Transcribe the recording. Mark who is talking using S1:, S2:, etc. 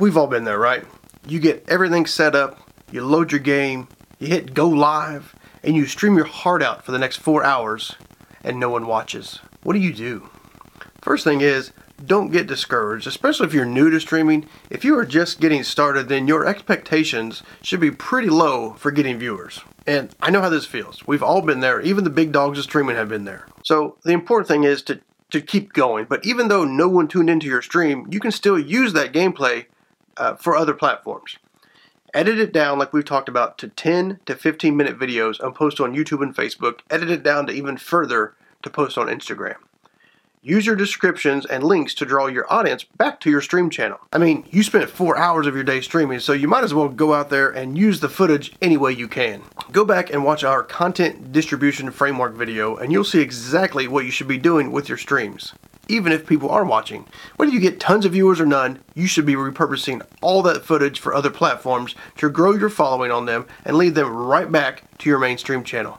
S1: We've all been there, right? You get everything set up, you load your game, you hit go live, and you stream your heart out for the next four hours, and no one watches. What do you do? First thing is, don't get discouraged, especially if you're new to streaming. If you are just getting started, then your expectations should be pretty low for getting viewers. And I know how this feels. We've all been there. Even the big dogs of streaming have been there. So the important thing is to, to keep going. But even though no one tuned into your stream, you can still use that gameplay uh, for other platforms. Edit it down, like we've talked about, to 10 to 15 minute videos and post on YouTube and Facebook. Edit it down to even further to post on Instagram. Use your descriptions and links to draw your audience back to your stream channel. I mean, you spent four hours of your day streaming, so you might as well go out there and use the footage any way you can. Go back and watch our content distribution framework video, and you'll see exactly what you should be doing with your streams. Even if people are watching. Whether you get tons of viewers or none, you should be repurposing all that footage for other platforms to grow your following on them and lead them right back to your mainstream channel.